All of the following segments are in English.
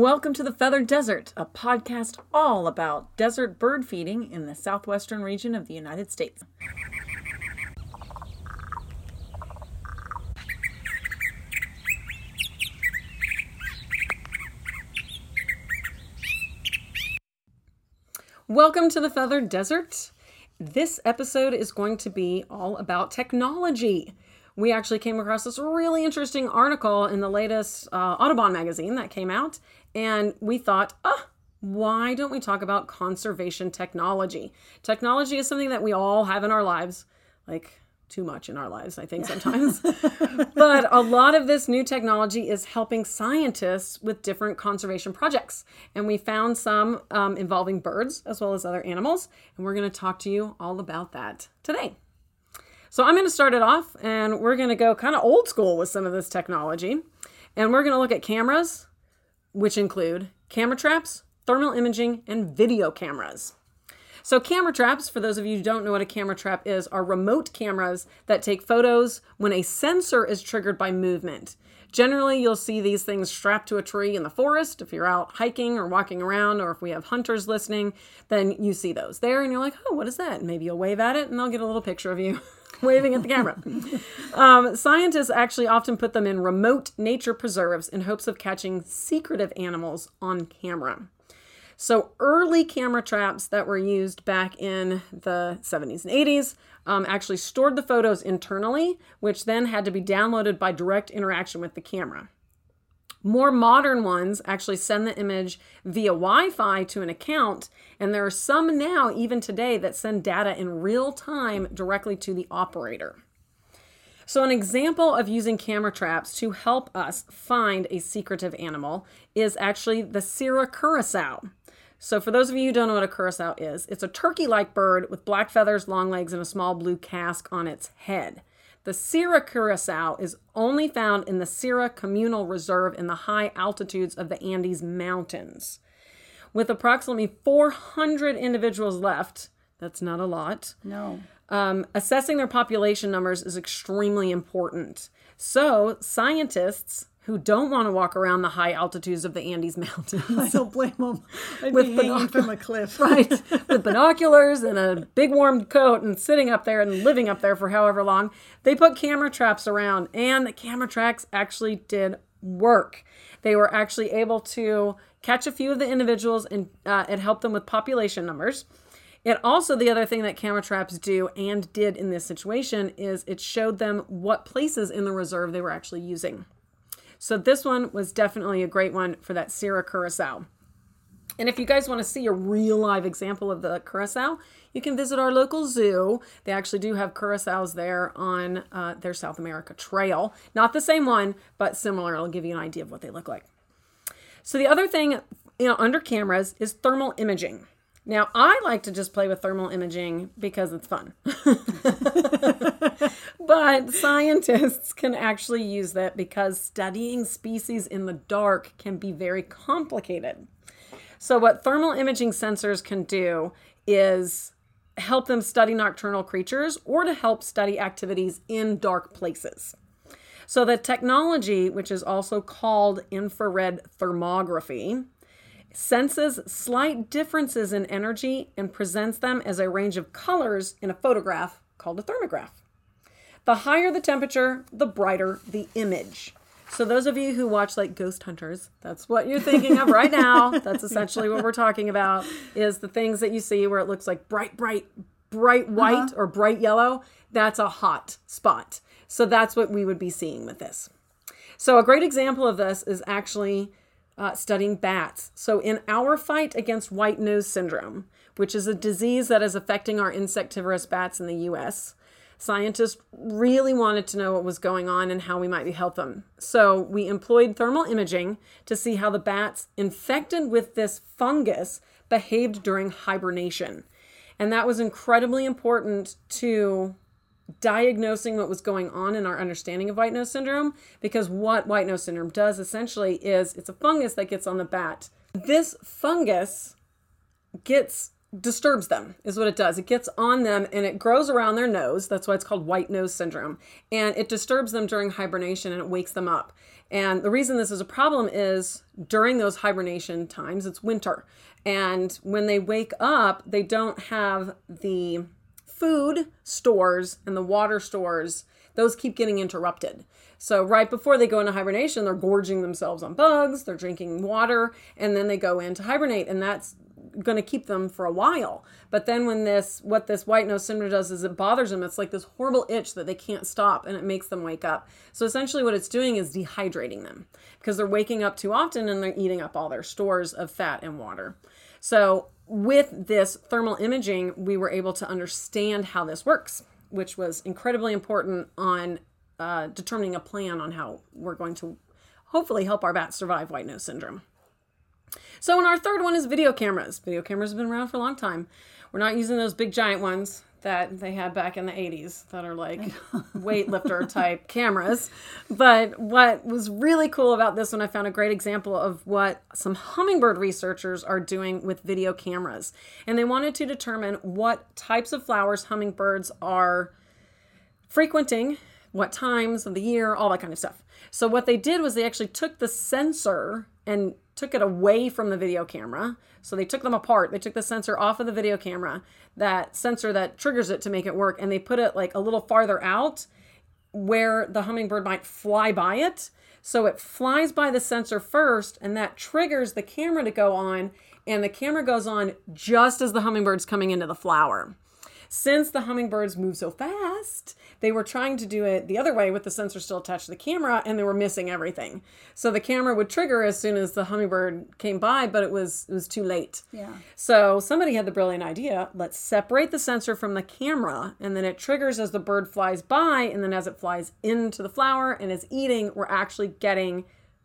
Welcome to the Feathered Desert, a podcast all about desert bird feeding in the southwestern region of the United States. Welcome to the Feathered Desert. This episode is going to be all about technology we actually came across this really interesting article in the latest uh, Audubon magazine that came out, and we thought, ah, why don't we talk about conservation technology? Technology is something that we all have in our lives, like too much in our lives, I think sometimes. but a lot of this new technology is helping scientists with different conservation projects. And we found some um, involving birds as well as other animals. And we're going to talk to you all about that today. So I'm going to start it off and we're going to go kind of old school with some of this technology. And we're going to look at cameras, which include camera traps, thermal imaging, and video cameras. So, camera traps, for those of you who don't know what a camera trap is, are remote cameras that take photos when a sensor is triggered by movement. Generally, you'll see these things strapped to a tree in the forest. If you're out hiking or walking around, or if we have hunters listening, then you see those there and you're like, oh, what is that? And maybe you'll wave at it and they'll get a little picture of you. waving at the camera. Um, scientists actually often put them in remote nature preserves in hopes of catching secretive animals on camera. So, early camera traps that were used back in the 70s and 80s um, actually stored the photos internally, which then had to be downloaded by direct interaction with the camera. More modern ones actually send the image via Wi Fi to an account, and there are some now, even today, that send data in real time directly to the operator. So, an example of using camera traps to help us find a secretive animal is actually the Sira curassow. So, for those of you who don't know what a curassow is, it's a turkey like bird with black feathers, long legs, and a small blue casque on its head. The Sira curassow is only found in the Sira Communal Reserve in the high altitudes of the Andes Mountains. With approximately 400 individuals left, that's not a lot. No. Um, assessing their population numbers is extremely important. So, scientists who don't want to walk around the high altitudes of the Andes Mountains. I don't blame them. I'd with be hanging from a cliff. right. With binoculars and a big warm coat and sitting up there and living up there for however long. They put camera traps around, and the camera traps actually did work. They were actually able to catch a few of the individuals and uh, it helped them with population numbers. It also, the other thing that camera traps do and did in this situation is it showed them what places in the reserve they were actually using. So this one was definitely a great one for that Sira curassow. And if you guys want to see a real live example of the curassow, you can visit our local zoo. They actually do have curassows there on uh, their South America trail. Not the same one, but similar. I'll give you an idea of what they look like. So the other thing, you know, under cameras is thermal imaging. Now, I like to just play with thermal imaging because it's fun. but scientists can actually use that because studying species in the dark can be very complicated. So, what thermal imaging sensors can do is help them study nocturnal creatures or to help study activities in dark places. So, the technology, which is also called infrared thermography, senses slight differences in energy and presents them as a range of colors in a photograph called a thermograph. The higher the temperature, the brighter the image. So those of you who watch like Ghost Hunters, that's what you're thinking of right now. That's essentially what we're talking about is the things that you see where it looks like bright bright bright white uh-huh. or bright yellow. That's a hot spot. So that's what we would be seeing with this. So a great example of this is actually uh, studying bats. So, in our fight against white nose syndrome, which is a disease that is affecting our insectivorous bats in the US, scientists really wanted to know what was going on and how we might help them. So, we employed thermal imaging to see how the bats infected with this fungus behaved during hibernation. And that was incredibly important to diagnosing what was going on in our understanding of white nose syndrome because what white nose syndrome does essentially is it's a fungus that gets on the bat. This fungus gets disturbs them is what it does. It gets on them and it grows around their nose. That's why it's called white nose syndrome. And it disturbs them during hibernation and it wakes them up. And the reason this is a problem is during those hibernation times it's winter. And when they wake up they don't have the food stores and the water stores those keep getting interrupted so right before they go into hibernation they're gorging themselves on bugs they're drinking water and then they go in to hibernate and that's going to keep them for a while. But then when this what this white nose syndrome does is it bothers them. It's like this horrible itch that they can't stop and it makes them wake up. So essentially what it's doing is dehydrating them because they're waking up too often and they're eating up all their stores of fat and water. So with this thermal imaging, we were able to understand how this works, which was incredibly important on uh, determining a plan on how we're going to hopefully help our bats survive white nose syndrome. So, and our third one is video cameras. Video cameras have been around for a long time. We're not using those big giant ones that they had back in the 80s that are like weightlifter type cameras. But what was really cool about this one, I found a great example of what some hummingbird researchers are doing with video cameras. And they wanted to determine what types of flowers hummingbirds are frequenting, what times of the year, all that kind of stuff. So, what they did was they actually took the sensor and took it away from the video camera. So they took them apart. They took the sensor off of the video camera, that sensor that triggers it to make it work, and they put it like a little farther out where the hummingbird might fly by it. So it flies by the sensor first, and that triggers the camera to go on, and the camera goes on just as the hummingbird's coming into the flower. Since the hummingbirds move so fast, they were trying to do it the other way with the sensor still attached to the camera and they were missing everything. So the camera would trigger as soon as the hummingbird came by, but it was it was too late. Yeah. So somebody had the brilliant idea, let's separate the sensor from the camera and then it triggers as the bird flies by and then as it flies into the flower and is eating, we're actually getting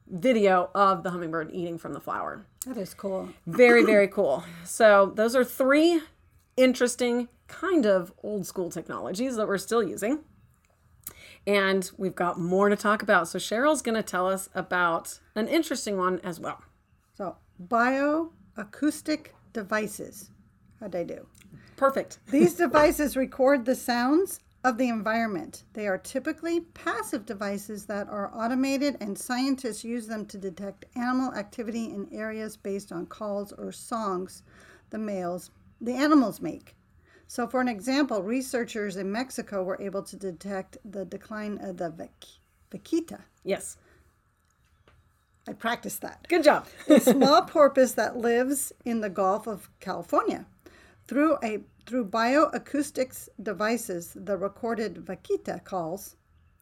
video of the hummingbird eating from the flower. That is cool. Very, very cool. So those are three interesting kind of old school technologies that we're still using. And we've got more to talk about. So Cheryl's going to tell us about an interesting one as well. So, bioacoustic devices. How'd I do? Perfect. These devices record the sounds of the environment. They are typically passive devices that are automated, and scientists use them to detect animal activity in areas based on calls or songs the males, the animals make. So, for an example, researchers in Mexico were able to detect the decline of the vaquita. Yes. I practiced that. Good job. a small porpoise that lives in the Gulf of California. Through a through bioacoustics devices, the recorded vaquita calls,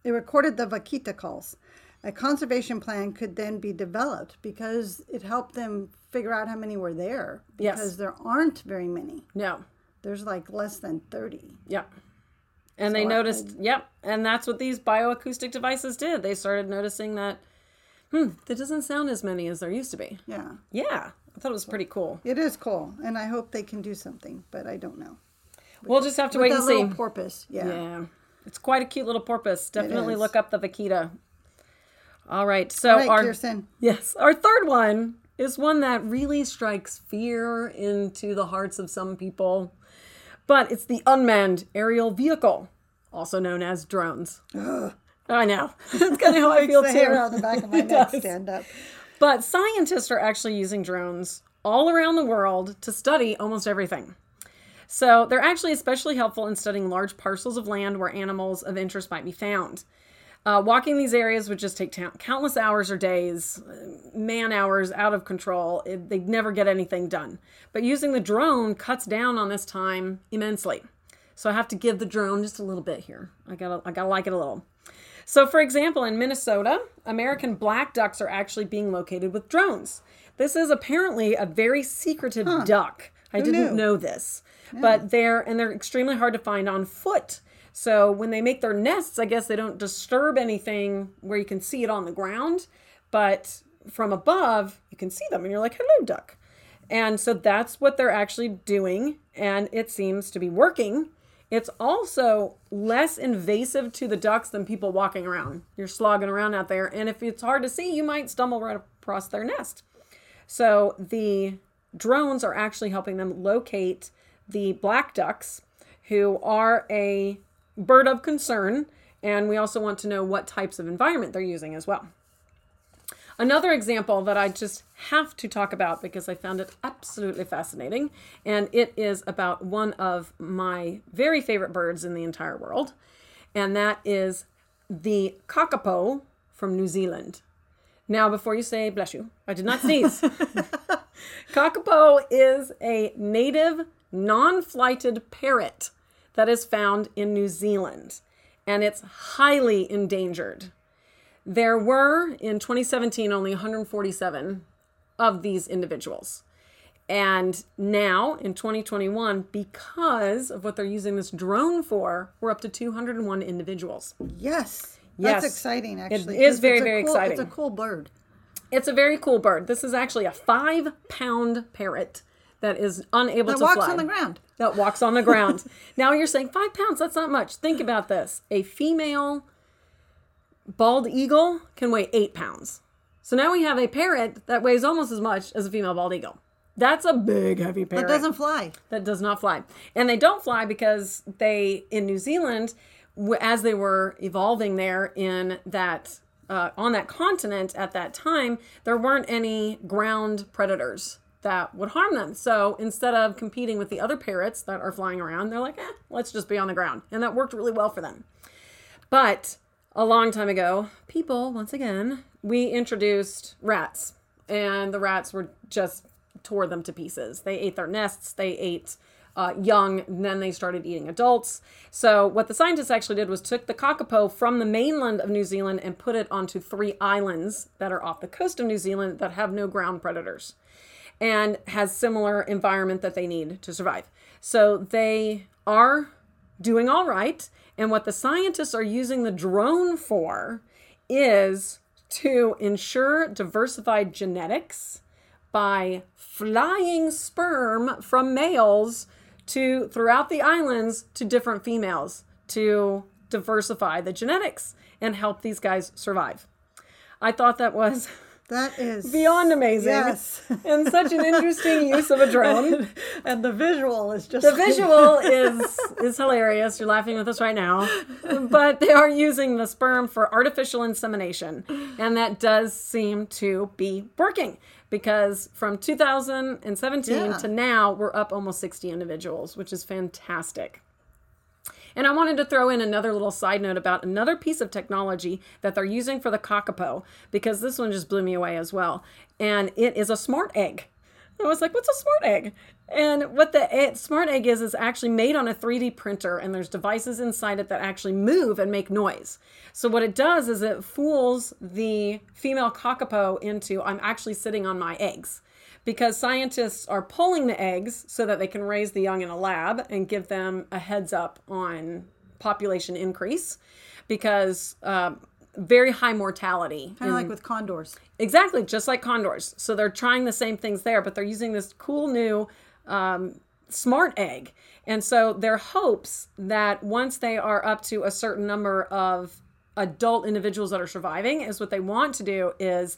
it recorded the vaquita calls. A conservation plan could then be developed because it helped them figure out how many were there. Yes. Because there aren't very many. No. There's like less than 30. Yep. And they So I- noticed, yep. And that's what these bioacoustic devices did. They started noticing that, hmm, there doesn't sound as many as there used to be. Yeah. Yeah. I thought it was pretty cool. It is cool. And I hope they can do something, but I don't know. We'll just have to With wait and see. little porpoise. Yeah. Yeah. It's quite a cute little porpoise. Definitely look up the vaquita. All right. So All right, our Kiersten. yes, our third one is one that really strikes fear into the hearts of some people. But it's the unmanned aerial vehicle, also known as drones. I know. That's kind of how I feel The hair too. on the back of my It neck does. stand up. But scientists are actually using drones all around the world to study almost everything. So they're actually especially helpful in studying large parcels of land where animals of interest might be found. Uh, walking these areas would just take ta- countless hours or days, man hours out of control. It, they'd never get anything done. But using the drone cuts down on this time immensely. So I have to give the drone just a little bit here. I gotta, I gotta like it a little. So, for example, in Minnesota, American black ducks are actually being located with drones. This is apparently a very secretive duck. I didn't knew? know this, but they're and they're extremely hard to find on foot. So when they make their nests, I guess they don't disturb anything where you can see it on the ground, but from above you can see them, and you're like, "Hello, duck." And so that's what they're actually doing, and it seems to be working. It's also less invasive to the ducks than people walking around. You're slogging around out there, and if it's hard to see, you might stumble right across their nest. So the drones are actually helping them locate the black ducks, who are a bird of concern. And we also want to know what types of environment they're using as well. Another example that I just have to talk about because I found it absolutely fascinating, and it is about one of my very favorite birds in the entire world, and that is the kakapo from New Zealand. Now, before you say bless you, I did not sneeze. kakapo is a native, non flighted parrot that is found in New Zealand, and it's highly endangered. There were in 2017 only 147 of these individuals. And now in 2021, because of what they're using this drone for, we're up to 201 individuals. Yes. Yes. That's exciting, actually. It is very, very cool- exciting. It's a cool bird. It's a very cool bird. This is actually a five pound parrot that is unable That to walks fly. on the ground. that walks on the ground. now you're saying five pounds, that's not much. Think about this. A female bald eagle can weigh eight pounds. So now we have a parrot that weighs almost as much as a female bald eagle. That's a big, heavy parrot That doesn't fly. that does not fly. And they don't fly because they, in New Zealand, as they were evolving there in that, uh, on that continent at that time, there weren't any ground predators that would harm them. So instead of competing with the other parrots that are flying around, they're like, eh, let's just be on the ground. And that worked really well for them. But a long time ago, people, once again, we introduced rats, and the rats were just tore them to pieces. They ate their nests, they ate uh, young, then they started eating adults. So, what the scientists actually did was took the kakapo from the mainland of New Zealand and put it onto three islands that are off the coast of New Zealand that have no ground predators and has similar environment that they need to survive. So they are doing all right. And what the scientists are using the drone for is to ensure diversified genetics by flying sperm from males to throughout the islands to different females to diversify the genetics and help these guys survive. I thought that was That is beyond amazing Yes. and such an interesting use of a drone. and the visual is just The visual is is hilarious. You're laughing with us right now, but they are using the sperm for artificial insemination, and that does seem to be working because from 2017 Yeah. to now, we're up almost 60 individuals, which is fantastic. And I wanted to throw in another little side note about another piece of technology that they're using for the kakapo because this one just blew me away as well. And it is a smart egg. I was like, what's a smart egg? And what the e- smart egg is, is actually made on a 3D printer, and there's devices inside it that actually move and make noise. So, what it does is it fools the female kakapo into, I'm actually sitting on my eggs because scientists are pulling the eggs so that they can raise the young in a lab and give them a heads up on population increase because um, very high mortality kind of like with condors. Exactly, just like condors. So they're trying the same things there, but they're using this cool new um, smart egg. And so their hopes that once they are up to a certain number of adult individuals that are surviving is what they want to do is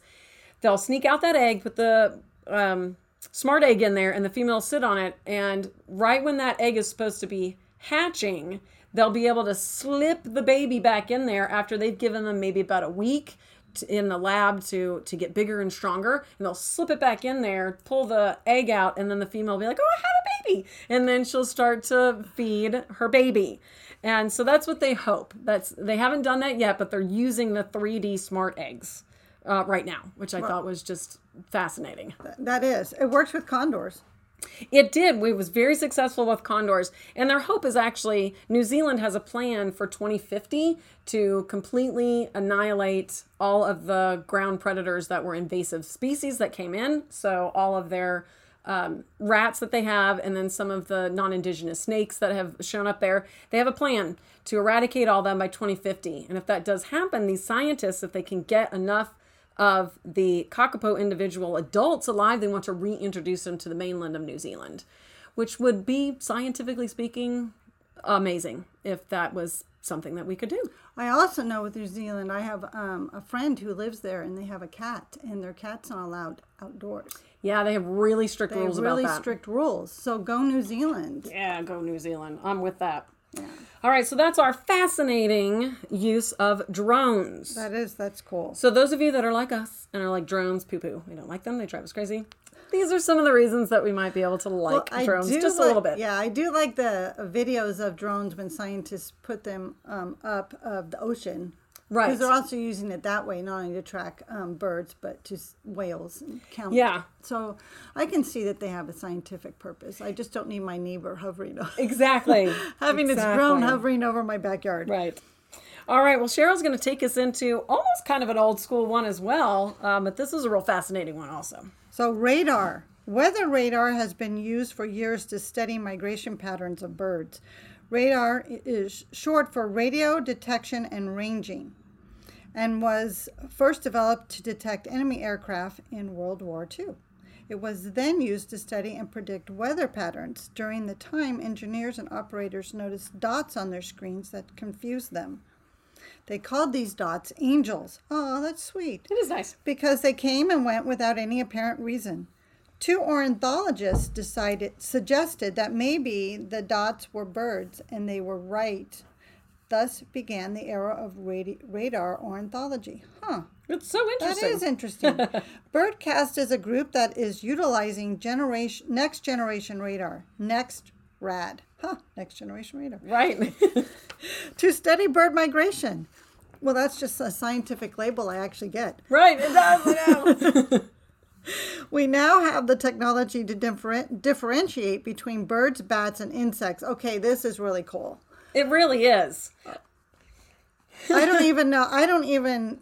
they'll sneak out that egg with the um, smart egg in there and the female sit on it. And right when that egg is supposed to be hatching they'll be able to slip the baby back in there after they've given them maybe about a week to, in the lab to to get bigger and stronger. And they'll slip it back in there pull the egg out and then the female will be like oh i had a baby. And then she'll start to feed her baby. And so that's what they hope. That's they haven't done that yet but they're using the 3d smart eggs uh, right now which i thought was just fascinating That is. It works with condors. it did. We was very successful with condors, and their hope is actually New Zealand has a plan for 2050 to completely annihilate all of the ground predators that were invasive species that came in. So all of their um, rats that they have, and then some of the non-indigenous snakes that have shown up there. They have a plan to eradicate all them by 2050. And if that does happen, these scientists, if they can get enough of the kakapo individual adults alive, they want to reintroduce them to the mainland of New Zealand, which would be scientifically speaking amazing if that was something that we could do. I also know with New Zealand, I have um, a friend who lives there, and they have a cat, and their cat's not allowed outdoors. Yeah, they have really strict They have rules really about that. strict rules. So go New Zealand. Yeah, go New Zealand. I'm with that. Yeah. All right, so that's our fascinating use of drones. That is, that's cool. So those of you that are like us and are like drones, poo poo, we don't like them. They drive us crazy. These are some of the reasons that we might be able to like I drones just a little bit. Yeah, I do like the videos of drones when scientists put them um, up of the ocean. Right. Because they're also using it that way, not only to track um, birds, but to s- whales and count. Yeah. So I can see that they have a scientific purpose. I just don't need my neighbor hovering, o- Exactly. having its drone Exactly. hovering over my backyard. Right. All right. Well, Cheryl's going to take us into almost kind of an old school one as well, um, but this is a real fascinating one also. So radar. Weather radar has been used for years to study migration patterns of birds. Radar is short for radio detection and ranging and was first developed to detect enemy aircraft in World War II. It was then used to study and predict weather patterns. During the time, engineers and operators noticed dots on their screens that confused them. They called these dots angels. Oh, that's sweet It is nice. because they came and went without any apparent reason. Two ornithologists decided suggested that maybe the dots were birds, and they were right. Thus began the era of radi- radar ornithology. Huh. It's so interesting. is interesting. Birdcast is a group that is utilizing generation next generation radar. Next rad. Huh, next generation radar. Right. To study bird migration. Well, that's just a scientific label I actually get. right. It does. We now have the technology to differen- differentiate between birds, bats, and insects. Okay, this is really cool. it really is. I don't even know. I don't even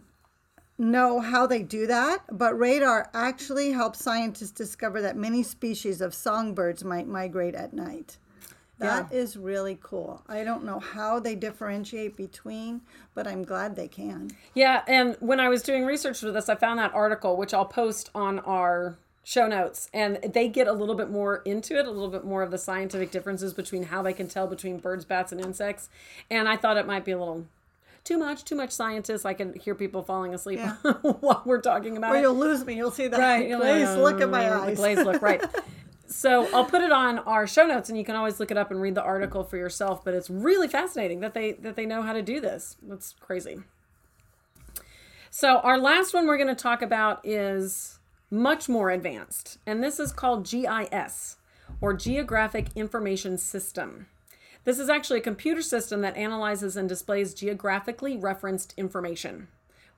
know how they do that, but radar actually helps scientists discover that many species of songbirds might migrate at night. That is really cool. I don't know how they differentiate between, but I'm glad they can. Yeah, and when I was doing research for this, I found that article, which I'll post on our show notes, and they get a little bit more into it, a little bit more of the scientific differences between how they can tell between birds, bats, and insects. And I thought it might be a little too much, too much scientists. I can hear people falling asleep Yeah. while we're talking about Or it. Or you'll lose me. You'll see that Right. you're like, glazed look in my "Uh, eyes. Glazed look, right. So I'll put it on our show notes, and you can always look it up and read the article for yourself. But it's really fascinating that they that they know how to do this. That's crazy. So our last one we're going to talk about is much more advanced, and this is called GIS or Geographic Information System. This is actually a computer system that analyzes and displays geographically referenced information.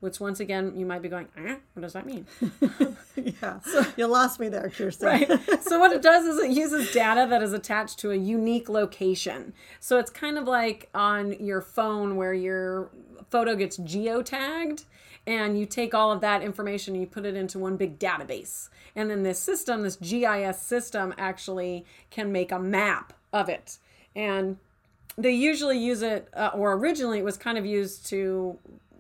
Which, once again, you might be going, eh, what does that mean? yeah. so, you lost me there, Kiersten. Right. so what it does is it uses data that is attached to a unique location. So it's kind of like on your phone where your photo gets geotagged and you take all of that information and you put it into one big database. And then this system, this GIS system actually can make a map of it. And they usually use it uh, or originally it was kind of used to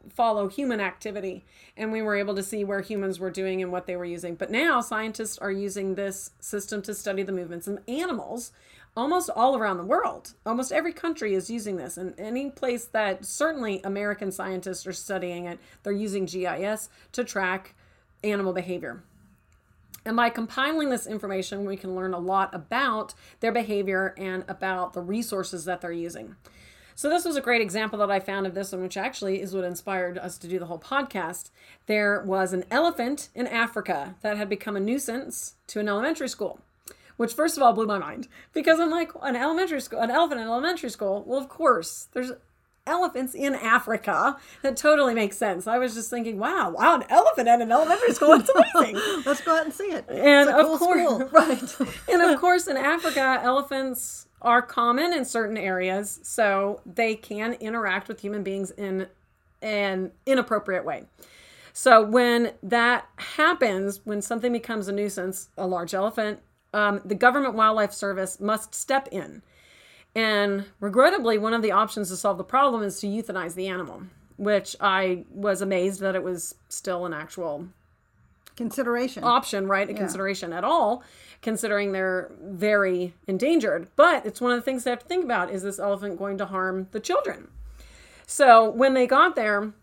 follow human activity and we were able to see where humans were doing and what they were using. But now scientists are using this system to study the movements of animals almost all around the world. Almost every country is using this and any place that certainly american scientists are studying it they're using gis to track animal behavior. And by compiling this information, we can learn a lot about their behavior and about the resources that they're using. So, this was a great example that I found of this one, which actually is what inspired us to do the whole podcast. There was an elephant in Africa that had become a nuisance to an elementary school, which, first of all, blew my mind because I'm like, an elementary school, an elephant in elementary school? Well, of course, there's elephants in Africa. That totally makes sense. I was just thinking, wow, wow, an elephant at an elementary school. It's amazing. Let's go out and see it. And It's a of cool course, school. right. and of course, in Africa, elephants are common in certain areas, so they can interact with human beings in an inappropriate way. So when that happens, when something becomes a nuisance, a large elephant, um, the government wildlife service must step in. And regrettably, one of the options to solve the problem is to euthanize the animal, which I was amazed that it was still an actual Consideration. option, right? A consideration at all, considering they're very endangered. But it's one of the things they have to think about is this elephant going to harm the children? So when they got there,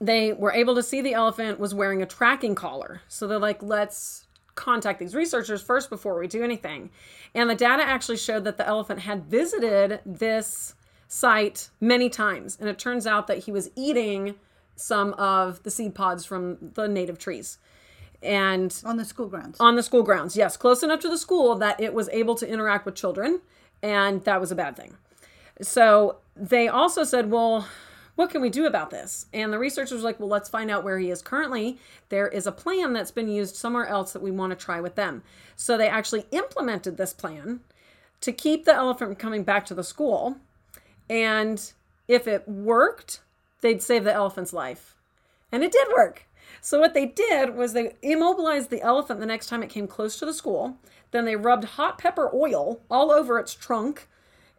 they were able to see the elephant was wearing a tracking collar. So they're like, let's contact these researchers first before we do anything. And the data actually showed that the elephant had visited this site many times. And it turns out that he was eating some of the seed pods from the native trees. And On the school grounds. on the school grounds, yes, close enough to the school that it was able to interact with children. And that was a bad thing. So they also said, well, what can we do about this? And the researchers were like, well, let's find out where he is currently. There is a plan that's been used somewhere else that we want to try with them. So they actually implemented this plan to keep the elephant from coming back to the school. And if it worked, they'd save the elephant's life. And it did work. So what they did was they immobilized the elephant the next time it came close to the school. Then they rubbed hot pepper oil all over its trunk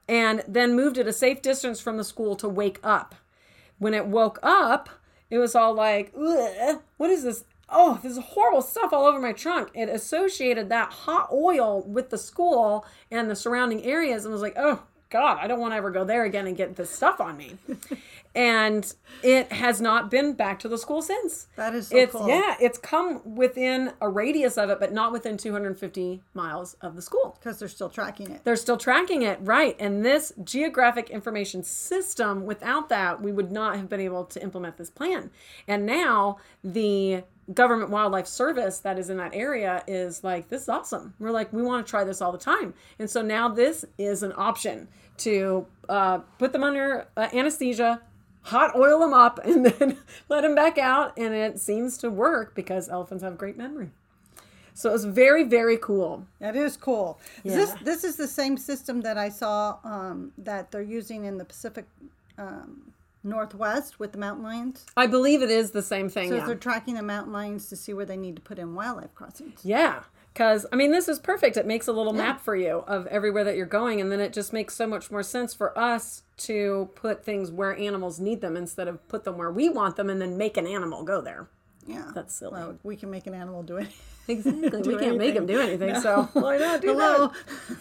and then moved it a safe distance from the school to wake up. When it woke up, it was all like, what is this? Oh, this is horrible stuff all over my trunk. It associated that hot oil with the school and the surrounding areas and was like, oh, God, I don't want to ever go there again and get this stuff on me. and it has not been back to the school since. That is so it's cool. yeah, it's come within a radius of it, but not within 250 miles of the school. Because they're still tracking it. They're still tracking it, right? And this geographic information system, without that, we would not have been able to implement this plan. And now the government wildlife service that is in that area is like, this is awesome. We're like, we want to try this all the time. And so now this is an option to uh, put them under uh, anesthesia, hot oil them up, and then let them back out. And it seems to work because elephants have great memory. So it was very, very cool. That is cool. Is This this is the same system that I saw um, that they're using in the Pacific um, Northwest with the mountain lions. I believe it is the same thing. So yeah. they're tracking the mountain lions to see where they need to put in wildlife crossings. Yeah. Because, I mean, this is perfect. It makes a little map for you of everywhere that you're going. And then it just makes so much more sense for us to put things where animals need them instead of put them where we want them and then make an animal go there. Yeah, That's silly. Well, we can make an animal do it. Exactly. we can't make them do anything. So why not do Hello.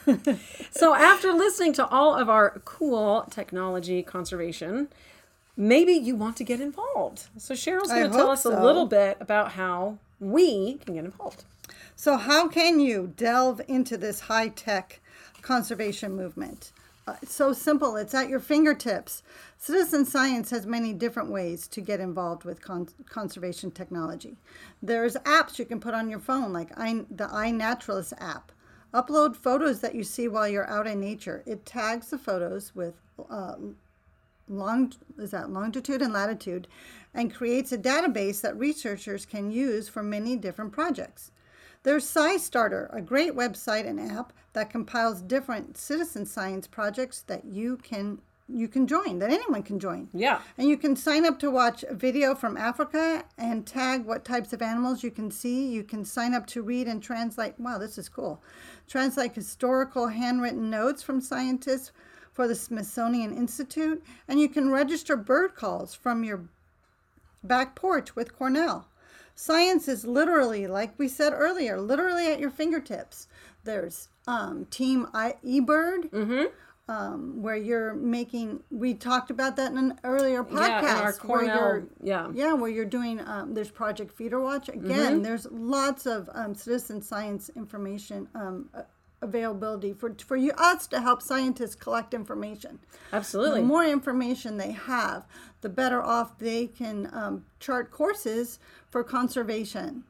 that? So after listening to all of our cool technology conservation, maybe you want to get involved. So Cheryl's going to tell us a little bit about how we can get involved. So, how can you delve into this high tech conservation movement? Uh, it's so simple, it's at your fingertips. Citizen science has many different ways to get involved with con- conservation technology. There's apps you can put on your phone, like I, the iNaturalist app. Upload photos that you see while you're out in nature. It tags the photos with uh, long is that longitude and latitude and creates a database that researchers can use for many different projects. There's SciStarter, a great website and app that compiles different citizen science projects that you can you can join, that anyone can join. Yeah. And you can sign up to watch a video from Africa and tag what types of animals you can see. You can sign up to read and translate. Wow, this is cool. Translate historical handwritten notes from scientists for the Smithsonian Institute. And you can register bird calls from your back porch with Cornell. Science is literally, like we said earlier, literally at your fingertips. There's um, Team I- eBird, um, where you're making. We talked about that in an earlier podcast. Yeah, our where you're- Cornell. Yeah. yeah, where you're doing. Um, there's Project Feeder Watch. Again, there's lots of um, citizen science information um, a- availability for for you us to help scientists collect information. Absolutely. The more information they have, the better off they can um, chart courses for conservation.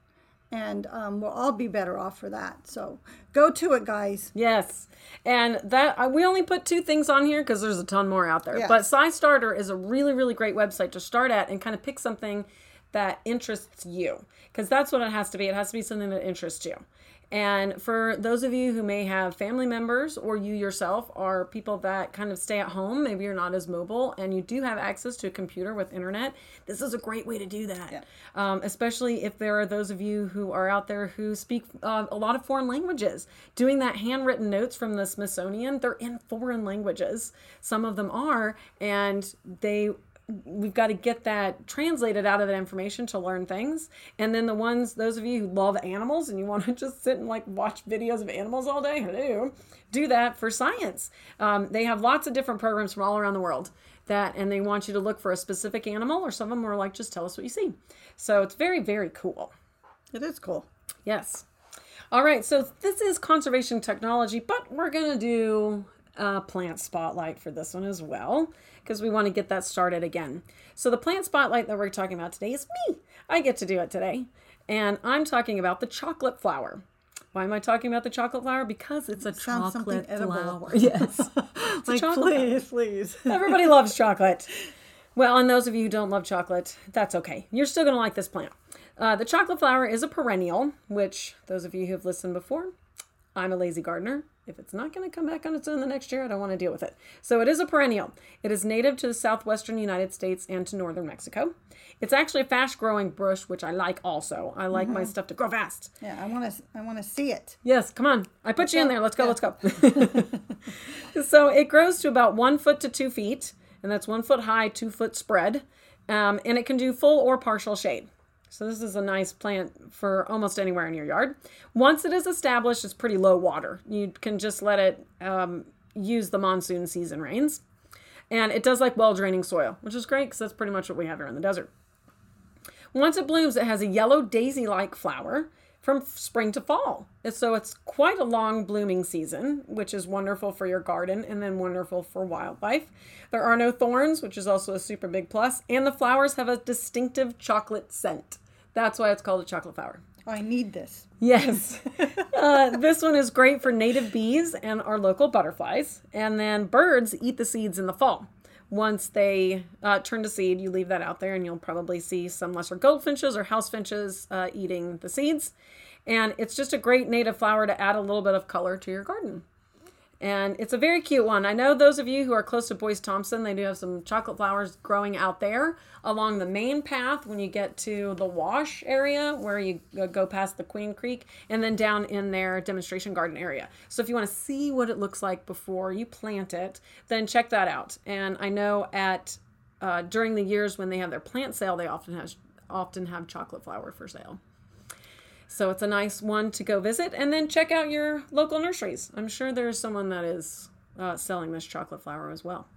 And um, we'll all be better off for that. So go to it, guys. Yes, and that uh, we only put two things on here because there's a ton more out there. Yeah. But SciStarter is a really, really great website to start at and kind of pick something that interests you because that's what it has to be. It has to be something that interests you. And for those of you who may have family members or you yourself are people that kind of stay at home, maybe you're not as mobile and you do have access to a computer with internet, this is a great way to do that. Um, especially if there are those of you who are out there who speak uh, a lot of foreign languages. Doing that handwritten notes from the Smithsonian, they're in foreign languages. Some of them are, and they we've got to get that translated out of that information to learn things. And then the ones, those of you who love animals and you want to just sit and like watch videos of animals all day, hello, do that for science. Um, they have lots of different programs from all around the world that, and they want you to look for a specific animal, or some of them are like, just tell us what you see. So it's very, very cool. It is cool. Yes. All right, so this is conservation technology, but we're going to do a plant spotlight for this one as well because we want to get that started again. So, the plant spotlight that we're talking about today is me. I get to do it today. And I'm talking about the chocolate flower. Why am I talking about the chocolate flower? Because it's a something chocolate edible. flower. Yes. It's a Like, chocolate flower. please, please. Everybody loves chocolate. Well, and those of you who don't love chocolate, that's okay. You're still going to like this plant. Uh, the chocolate flower is a perennial, which those of you who have listened before, I'm a lazy gardener. If it's not going to come back on its own the next year, I don't want to deal with it. So it is a perennial. It is native to the southwestern United States and to northern Mexico. It's actually a fast growing bush, which I like also. I like my stuff to grow fast. Yeah, I want to. I want to see it. Yes, come on. I put you in go. there. Let's go. Yeah. Let's go. so it grows to about one foot to two feet, and that's one foot high, two foot spread. Um, and it can do full or partial shade. So this is a nice plant for almost anywhere in your yard. Once it is established, it's pretty low water. You can just let it um, use the monsoon season rains. And it does like well draining soil, which is great because that's pretty much what we have here in the desert. Once it blooms, it has a yellow daisy like flower from spring to fall. And So it's quite a long blooming season, which is wonderful for your garden and then wonderful for wildlife. There are no thorns, which is also a super big plus, and the flowers have a distinctive chocolate scent. That's why it's called a chocolate flower. Oh, I need this. Yes. uh, this one is great for native bees and our local butterflies. And then birds eat the seeds in the fall. Once they uh, turn to seed, you leave that out there, and you'll probably see some lesser goldfinches or house finches uh, eating the seeds. And it's just a great native flower to add a little bit of color to your garden. And it's a very cute one. I know those of you who are close to Boyce Thompson, they do have some chocolate flowers growing out there along the main path when you get to the wash area where you go- past the Queen Creek and then down in their demonstration garden area. So if you want to see what it looks like before you plant it, then check that out. And I know at uh, during the years when they have their plant sale, they often have often have chocolate flower for sale. So it's a nice one to go visit and then check out your local nurseries. I'm sure there's someone that is uh, selling this chocolate flower as well.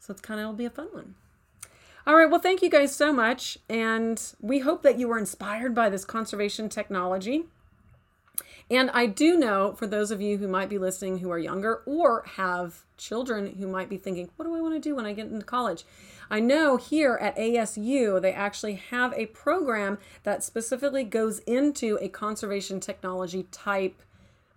So it's kind of, it'll be a fun one. All right. Well, thank you guys so much. And we hope that you were inspired by this conservation technology. And I do know for those of you who might be listening who are younger or have children who might be thinking, what do I want to do when I get into college? I know here at ASU, they actually have a program that specifically goes into a conservation technology type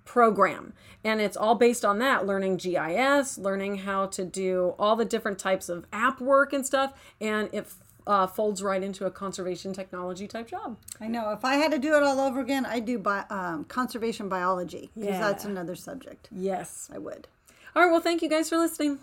program. And it's all based on that learning GIS, learning how to do all the different types of app work and stuff. And it uh, folds right into a conservation technology type job. I know. If I had to do it all over again, I'd do bi- um, conservation biology because Yeah. that's another subject. Yes. I would. All right. Well, thank you guys for listening.